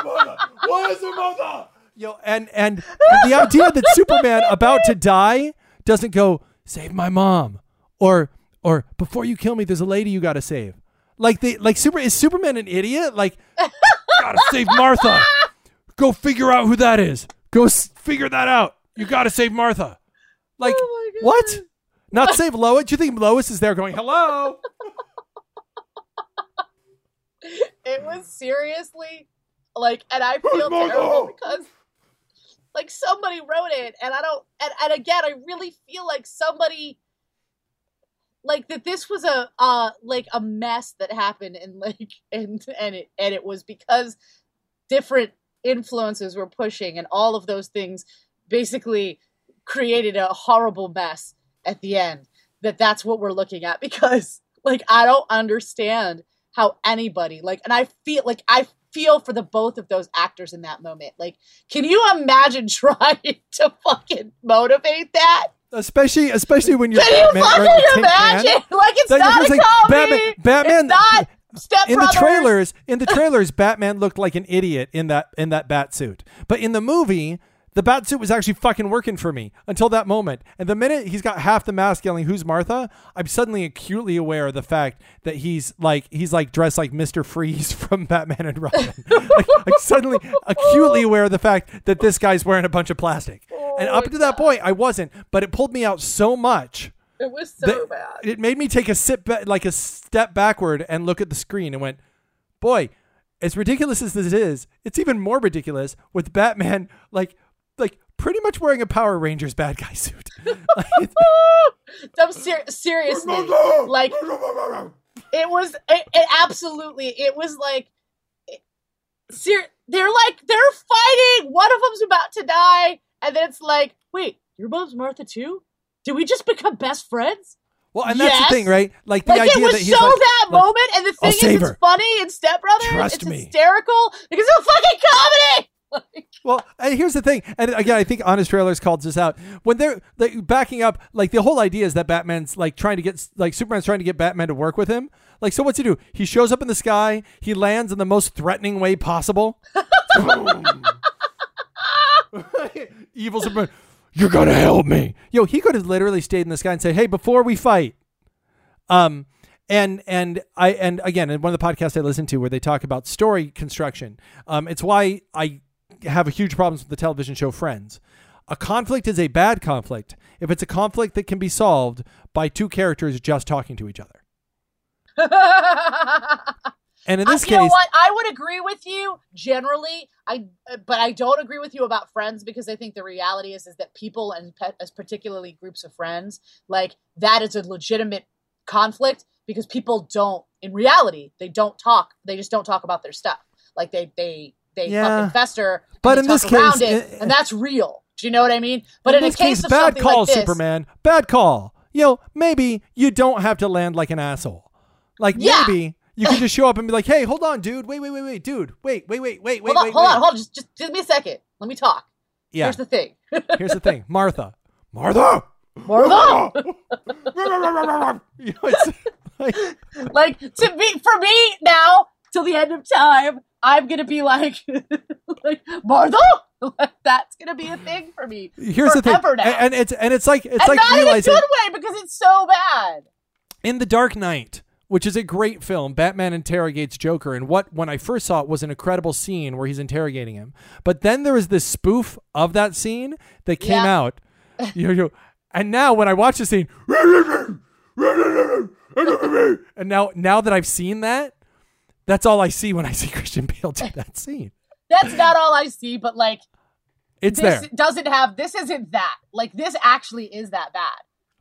Martha? Why is Martha? Yo, and, and and the idea that Superman about to die doesn't go save my mom or or before you kill me, there's a lady you got to save. Like they like super is Superman an idiot? Like gotta save Martha. Go figure out who that is. Go s- figure that out. You gotta save Martha. Like Oh what? Not save Lois? Do you think Lois is there going hello? it was seriously like and i oh feel Martha? terrible because like somebody wrote it and i don't and, and again i really feel like somebody like that this was a uh like a mess that happened and like and and it and it was because different influences were pushing and all of those things basically created a horrible mess at the end that that's what we're looking at because like i don't understand how anybody like and i feel like i feel for the both of those actors in that moment. Like can you imagine trying to fucking motivate that Especially especially when you're can you Batman wearing fucking a tin can. like it's Like, not here's a like, comedy Batman- Batman- it's not Step in the trailers in the trailers batman looked like an idiot in that in that bat suit. But in the movie the bat suit was actually fucking working for me until that moment. And the minute he's got half the mask yelling who's martha? I'm suddenly acutely aware of the fact that he's like he's like dressed like mr freeze from batman and robin. Like, like suddenly acutely aware of the fact that this guy's wearing a bunch of plastic and up to that point i wasn't but it pulled me out so much it was so bad. It made me take a sit ba- like a step backward and look at the screen and went, "Boy, as ridiculous as this is, it's even more ridiculous with Batman like like pretty much wearing a Power Rangers bad guy suit." Like, it's- ser- seriously like it was it, it absolutely it was like it- ser- they're like they're fighting. One of them's about to die and then it's like wait your mom's martha too did we just become best friends well, and that's Yes. the thing, right? Like the like idea it was that he's so like, that like, moment and the I'll thing save is her. it's funny in step brothers Trust it's me. hysterical because it's a fucking comedy Like, Well, and here's the thing, and again, I think Honest Trailers calls this out. When they're like backing up, like the whole idea is that Batman's like trying to get, like Superman's trying to get Batman to work with him. Like, so what's he do? He shows up in the sky. He lands in the most threatening way possible. Evil Superman, you're gonna help me. Yo, he could have literally stayed in the sky and said, "Hey, before we fight." Um, and and I and again, in one of the podcasts I listen to where they talk about story construction, um, it's why I have a huge problems with the television show Friends. A conflict is a bad conflict if it's a conflict that can be solved by two characters just talking to each other. And in this you know case, what? I would agree with you generally. I but I don't agree with you about friends because I think the reality is is that people and pe- as particularly groups of friends like that is a legitimate conflict because people don't in reality they don't talk they just don't talk about their stuff Like they they they Yeah. fucking fester, But in this case, it, it- and that's real. Do you know what I mean? But in, in this a case, case, of bad something call, like this, Superman. Bad call. You know, maybe you don't have to land like an asshole. Like Yeah. maybe you can just show up and be like, "Hey, hold on, dude. Wait, wait, wait, wait, dude. Wait, wait, wait, wait, wait, hold on, wait, hold wait." on, hold on. Just, just give me a second. Let me talk. Yeah. Here's the thing. Here's the thing, Martha. Martha. Martha! You know, like, like to me, for me now till the end of time, I'm gonna be like, like Martha. That's gonna be a thing for me. here's the thing, Forever now. and, and it's and it's like it's and like not in a realizing good way because it's so bad. in the Dark Knight, which is a great film, Batman interrogates Joker, and what when I first saw it was an incredible scene where he's interrogating him. But then there was this spoof of that scene that came Yeah. out, you know, and now when I watch the scene, and now now that I've seen that, that's all I see when I see Christian Bale do that scene. That's not all I see, but like It's this there. doesn't have. This isn't that. Like this actually is that bad.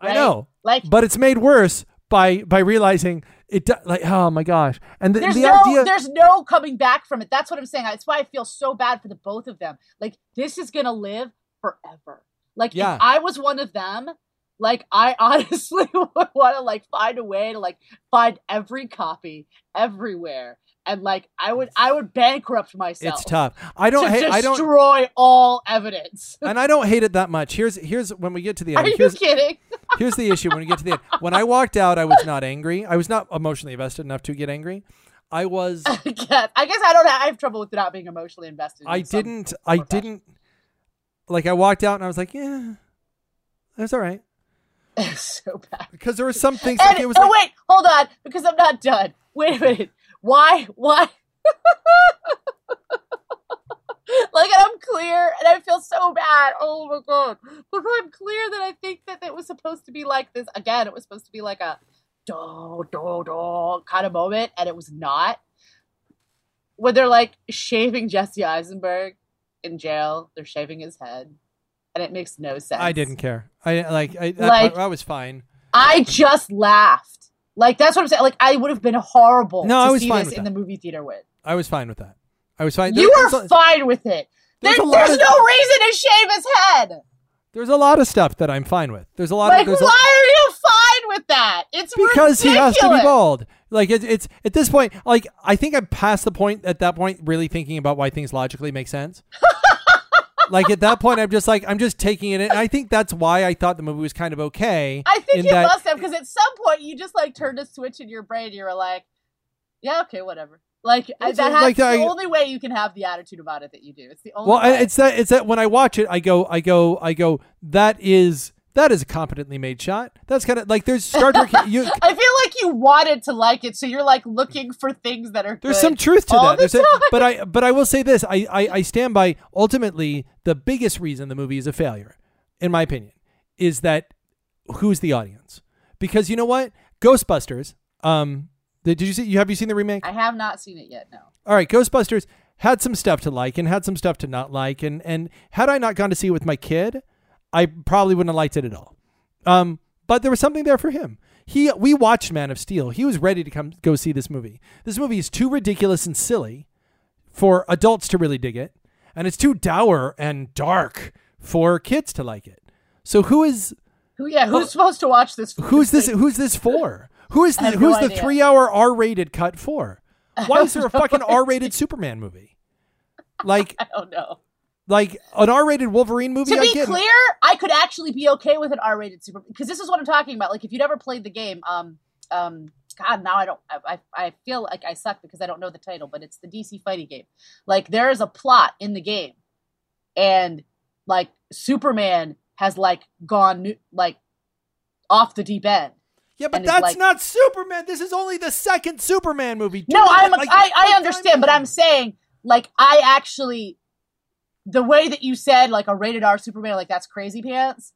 I know, Like but it's made worse by by realizing it. Like, oh my gosh, and the, there's the no idea. there's no coming back from it. That's what I'm saying. That's why I feel so bad for the both of them. Like this is gonna live forever. Like Yeah. if I was one of them, like I honestly would want to like find a way to like find every copy everywhere. And like I would I would bankrupt myself. It's tough. I don't to hate. I don't. destroy all evidence. and I don't hate it that much. Here's here's when we get to the Are end. you Here's kidding? here's the issue when we get to the end. When I walked out, I was not angry. I was not emotionally invested enough to get angry. I was. I guess I guess I don't have, I have trouble with not being emotionally invested. in I didn't. I didn't. Like I walked out and I was like, yeah, that's all right. So bad. Because there were some things. And, Like, it was oh like, wait, hold on, because I'm not done. Wait a minute. Why? Why? like I'm clear, and I feel so bad. Oh my god! Because I'm clear that I think that it was supposed to be like this. Again, it was supposed to be like a do do do kind of moment, and it was not. When they're like shaving Jesse Eisenberg in jail, they're shaving his head, and it makes no sense. I didn't care. I like. I, Like- I, I was fine. I just laughed. Like that's what I'm saying. Like I would have been horrible No, to I was see fine this in that. the movie theater with. I was fine with that. I was fine. You were a- fine with it. There, there's there's of- no reason to shave his head. There's a lot of stuff that I'm fine with. There's a lot Like, of there's a- why are you fine with that? It's because he has to be bald. Like it's, it's at this point. Like I think I'm past the point at that point, really thinking about why things logically make sense. like at that point, I'm just like I'm just taking it in. And I think that's why I thought the movie was kind of okay. I think you that- must have because at some point you just like turned a switch in your brain. You were like, "Yeah, okay, whatever." Like I- that like has, I- the only way you can have the attitude about it that you do. It's the only. Well, way. I- it's that it's that when I watch it, I go, I go, I go. That is that is a competently made shot. That's kind of like there's Star Trek. you, I feel like you wanted to like it, so you're like looking for things that are. There's some truth to that. the There's a- but I but I will say this. I, I I stand by ultimately the biggest reason the movie is a failure, in my opinion, is that who's the audience? Because you know what? Ghostbusters. Um, did you see? You have you seen the remake? I have not seen it yet. No. All right, Ghostbusters had some stuff to like and had some stuff to not like, and and had I not gone to see it with my kid, I probably wouldn't have liked it at all. Um, but there was something there for him. He we watched Man of Steel. He was ready to come go see this movie. This movie is too ridiculous and silly for adults to really dig it, and it's too dour and dark for kids to like it. So who is Who? Yeah. Who's supposed to watch this? who's this thing? who's this for? Who is I the, no who's the three hour R rated cut for? Why is there a fucking R rated Superman movie? Like I don't know. Like an R rated Wolverine movie. to be clear, I could actually be okay with an R-rated Super because this is what I'm talking about. Like, if you'd ever played the game, um, um, God, now I don't. I, I I feel like I suck because I don't know the title, but it's the DC fighting game. Like, there is a plot in the game, and like Superman has like gone like off the deep end. yeah, but that's like- not Superman. This is only the second Superman movie. No, I'm like- I, I understand, but. I'm saying like I actually the way that you said like a rated R Superman like that's crazy pants.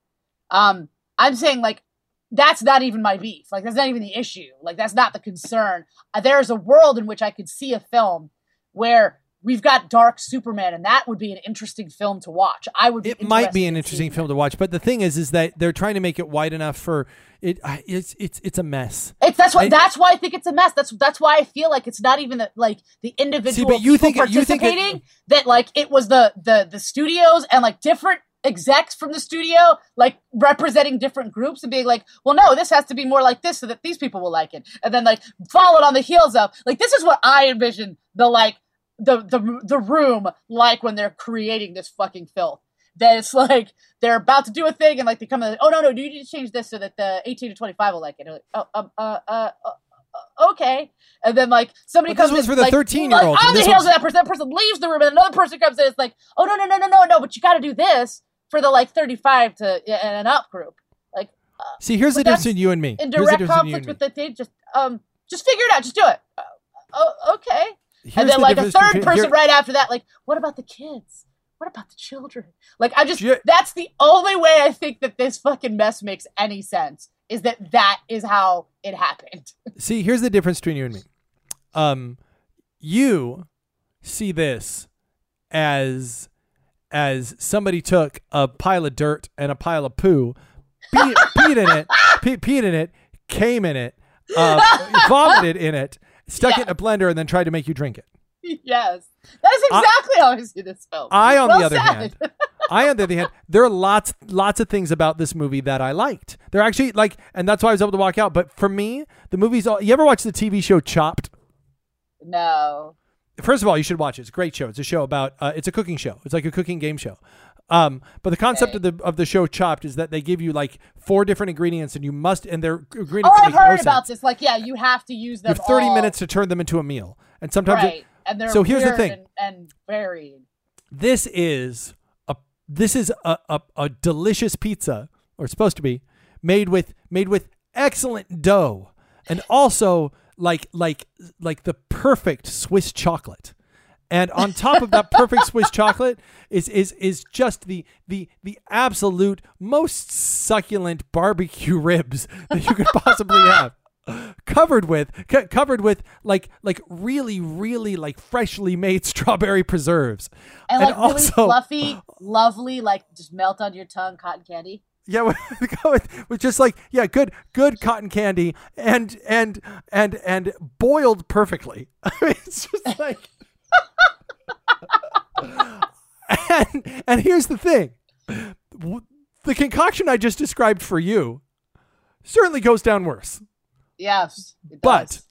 Um, I'm saying like that's not even my beef. Like that's not even the issue. Like that's not the concern. Uh, there is a world in which I could see a film where we've got Dark Superman, and that would be an interesting film to watch. I would. It might be an interesting film to watch, but the thing is, is that they're trying to make it wide enough for it. It's it's it's a mess. It's that's why I- that's why I think it's a mess. That's that's why I feel like it's not even the, like the individual but you think it- you think it- that like it was the the the studios and like different execs from the studio like representing different groups and being like, well, no, this has to be more like this so that these people will like it, and then like followed on the heels of like this is what I envision the like the the the room like when they're creating this fucking filth. That it's like they're about to do a thing and like they come in, oh no no, do you need to change this so that the eighteen to twenty five will like it. And like, oh um uh uh. uh uh, Okay, and then like somebody But comes was in, for the like, 13-year-old, like, on the heels of that person. That person leaves the room, and another person comes in. It's like, oh no no no no no no, but you got to do this for the like thirty five to and up group. Like See, here's the difference between you and me. in direct difference between you conflict with the thing, just um just figure it out, just do it. Uh, oh, okay. And then the like a third person here- right after that, like, what about the kids? What about the children? Like, I just Ju- that's the only way I think that this fucking mess makes any sense is that that is how it happened. See, here's the difference between you and me. Um, you see this as as somebody took a pile of dirt and a pile of poo, pee, peed in it, pee, peed in it, came in it, uh, vomited in it, stuck it in a blender, and then tried to make you drink it. yes, that is exactly how I see this film. I, on Well the other said. hand, I, on the other hand, there are lots, lots of things about this movie that I liked. They're actually like, and that's why I was able to walk out. But for me, the movie's all. You ever watch the TV show Chopped? no, First of all, you should watch it. It's a great show. It's a show about. Uh, it's a cooking show. It's like a cooking game show. Um, but the concept of the of the show Chopped is that they give you like four different ingredients, and you must, and they're ingredients. oh, I've make no heard about this. Like, yeah, you have to use them. You have thirty all, minutes to turn them into a meal, and sometimes it- right? and they're So here's the thing. and, and varied. this is a this is a, a, a delicious pizza or it's supposed to be made with made with excellent dough and also like like like the perfect swiss chocolate and on top of that perfect swiss chocolate is is is just the the the absolute most succulent barbecue ribs that you could possibly have. Covered with co- covered with like like really really like freshly made strawberry preserves. And like really also fluffy, lovely, like just melt on your tongue cotton candy. yeah with, with, with just like yeah good good cotton candy and and and and boiled perfectly. I mean, it's just like and and here's the thing the concoction i just described for you certainly goes down worse Yes, it but does.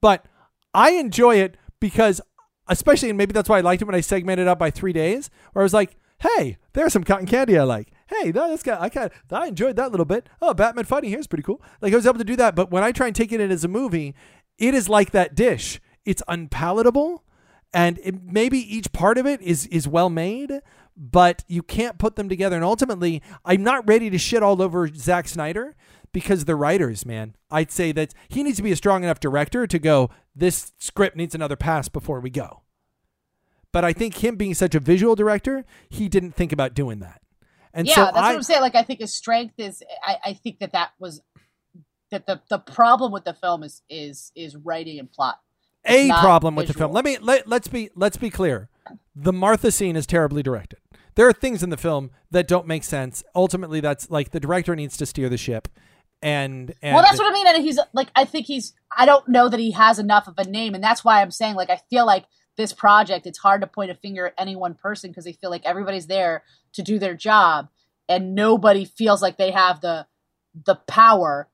but I enjoy it because especially and maybe that's why I liked it when I segmented up by three days where I was like, hey, there's some cotton candy I like. Hey, that- that's got I kind I enjoyed that little bit. Oh, Batman fighting here is pretty cool. Like I was able to do that, but when I try and take it in as a movie, it is like that dish. It's unpalatable, and it, maybe each part of it is is well made, but you can't put them together. And ultimately, I'm not ready to shit all over Zack Snyder because the writers, man, I'd say that he needs to be a strong enough director to go, this script needs another pass before we go. But I think him being such a visual director, he didn't think about doing that. And yeah, so that's I, what I'm saying. Like, I think his strength is. I, I think that that was that the the problem with the film is is is writing and plot. A not problem with the film. Let me let, let's be let's be clear. The Martha scene is terribly directed. There are things in the film that don't make sense. Ultimately, that's like the director needs to steer the ship. And, and well, that's what I mean. And he's like, I think he's. I don't know that he has enough of a name, and that's why I'm saying like I feel like this project. It's hard to point a finger at any one person because they feel like everybody's there to do their job, and nobody feels like they have the the power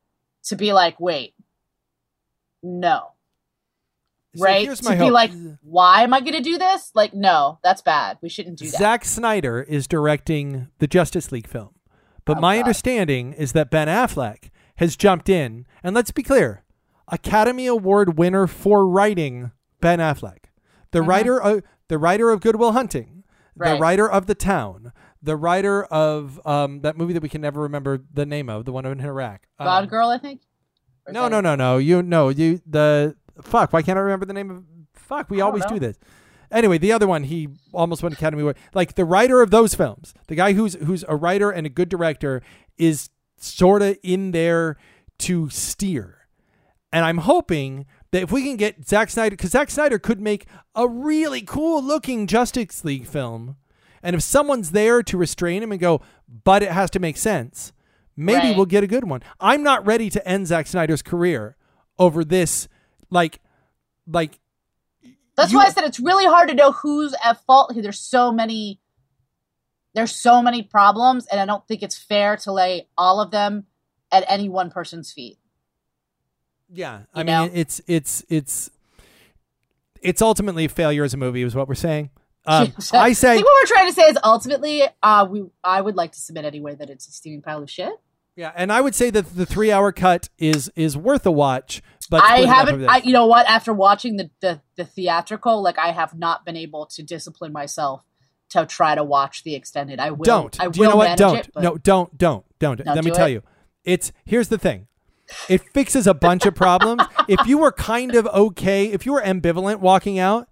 to be like, wait, no, right? here's To be hope. like, why am I going to do this? Like, no, that's bad. We shouldn't do that. Zack Snyder is directing the Justice League film. But Oh, my God. understanding is that Ben Affleck has jumped in, and let's be clear Academy Award winner for writing Ben Affleck. The Uh-huh. writer of the writer of Good Will Hunting, the writer of The Town, the writer of um, that movie that we can never remember the name of, the one in Iraq. Um, God Girl, I think. Or no, no, no, no. You no, you the fuck. Why can't I remember the name of? Fuck, we always do this. Anyway, the other one, he almost won Academy Award. Like the writer of those films, the guy who's who's a writer and a good director, is sort of in there to steer. And I'm hoping that if we can get Zack Snyder, because Zack Snyder could make a really cool looking Justice League film, and if someone's there to restrain him and go, but it has to make sense, maybe Right. we'll get a good one. I'm not ready to end Zack Snyder's career over this, like, like That's You- why I said it's really hard to know who's at fault. here. There's so many there's so many problems and I don't think it's fair to lay all of them at any one person's feet. Yeah, I You mean it's it's it's it's ultimately a failure as a movie, is what we're saying. Um, I say, think what we're trying to say is ultimately, uh, we I would like to submit anyway that it's a steaming pile of shit. Yeah, and I would say that the three-hour cut is is worth a watch. But I it haven't. I, you know what? After watching the, the the theatrical, like I have not been able to discipline myself to try to watch the extended. I will. don't. I do you know what? Don't. It, no, don't. Don't. Don't. Let me do tell it. you, it's here's the thing. It fixes a bunch of problems. if you were kind of okay, if you were ambivalent walking out,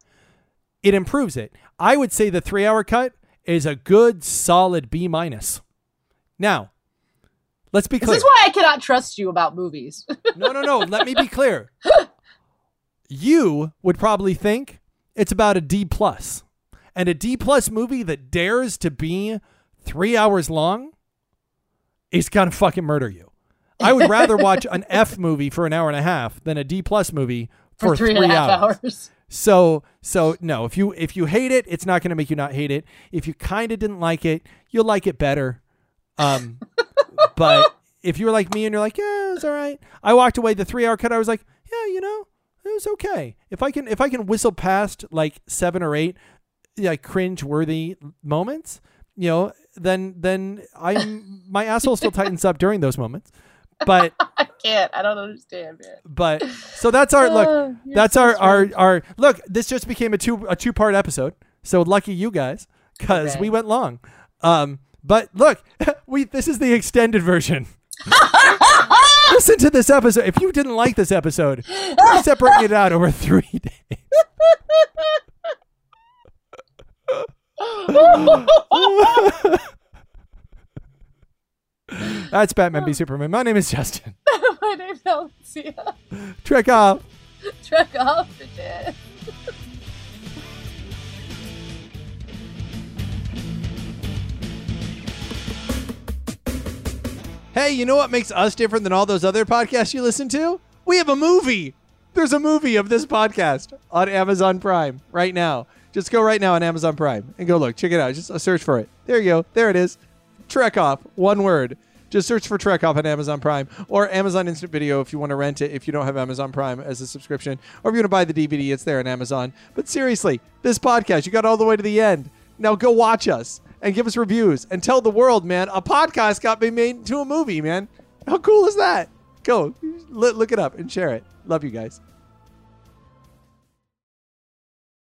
it improves it. I would say the three-hour cut is a good, solid B minus. Now, let's be clear. This is why I cannot trust you about movies. No, no, no. Let me be clear. You would probably think it's about a D plus, and a D plus movie that dares to be three hours long is gonna fucking murder you. I would rather watch an F movie for an hour and a half than a D plus movie for, for three and a half hours. hours. So so no, if you if you hate it, it's not going to make you not hate it. If you kind of didn't like it, you'll like it better. Um, but if you were like me and you're like, yeah, it was all right. I walked away the three hour cut. I was like, yeah, you know, it was okay. If I can if I can whistle past like seven or eight like cringe worthy moments, you know, then then I'm my asshole still tightens up during those moments. But I can't. I don't understand, man. but so that's our look. Oh, That's so our, our our look. This just became a two a two part episode. So lucky you guys, because Okay. we went long. Um, but look, we this is the extended version. Listen to this episode. If you didn't like this episode, we're separating it out over three days. That's Batman v Superman. My name is Justin. My name's Alicia. Trek off. Trek off the Hey, you know what makes us different than all those other podcasts you listen to? We have a movie. There's a movie of this podcast on Amazon Prime right now. Just go right now on Amazon Prime and go look. Check it out. Just uh, search for it. There you go. There it is. Trek Off. One word. Just search for Trek Off on Amazon Prime or Amazon Instant Video if you want to rent it if you don't have Amazon Prime as a subscription. Or if you want to buy the DVD, it's there on Amazon. But seriously, this podcast, you got all the way to the end. Now go watch us and give us reviews and tell the world, man, a podcast got me made into a movie, man. How cool is that? Go look, look it up and share it. Love you guys.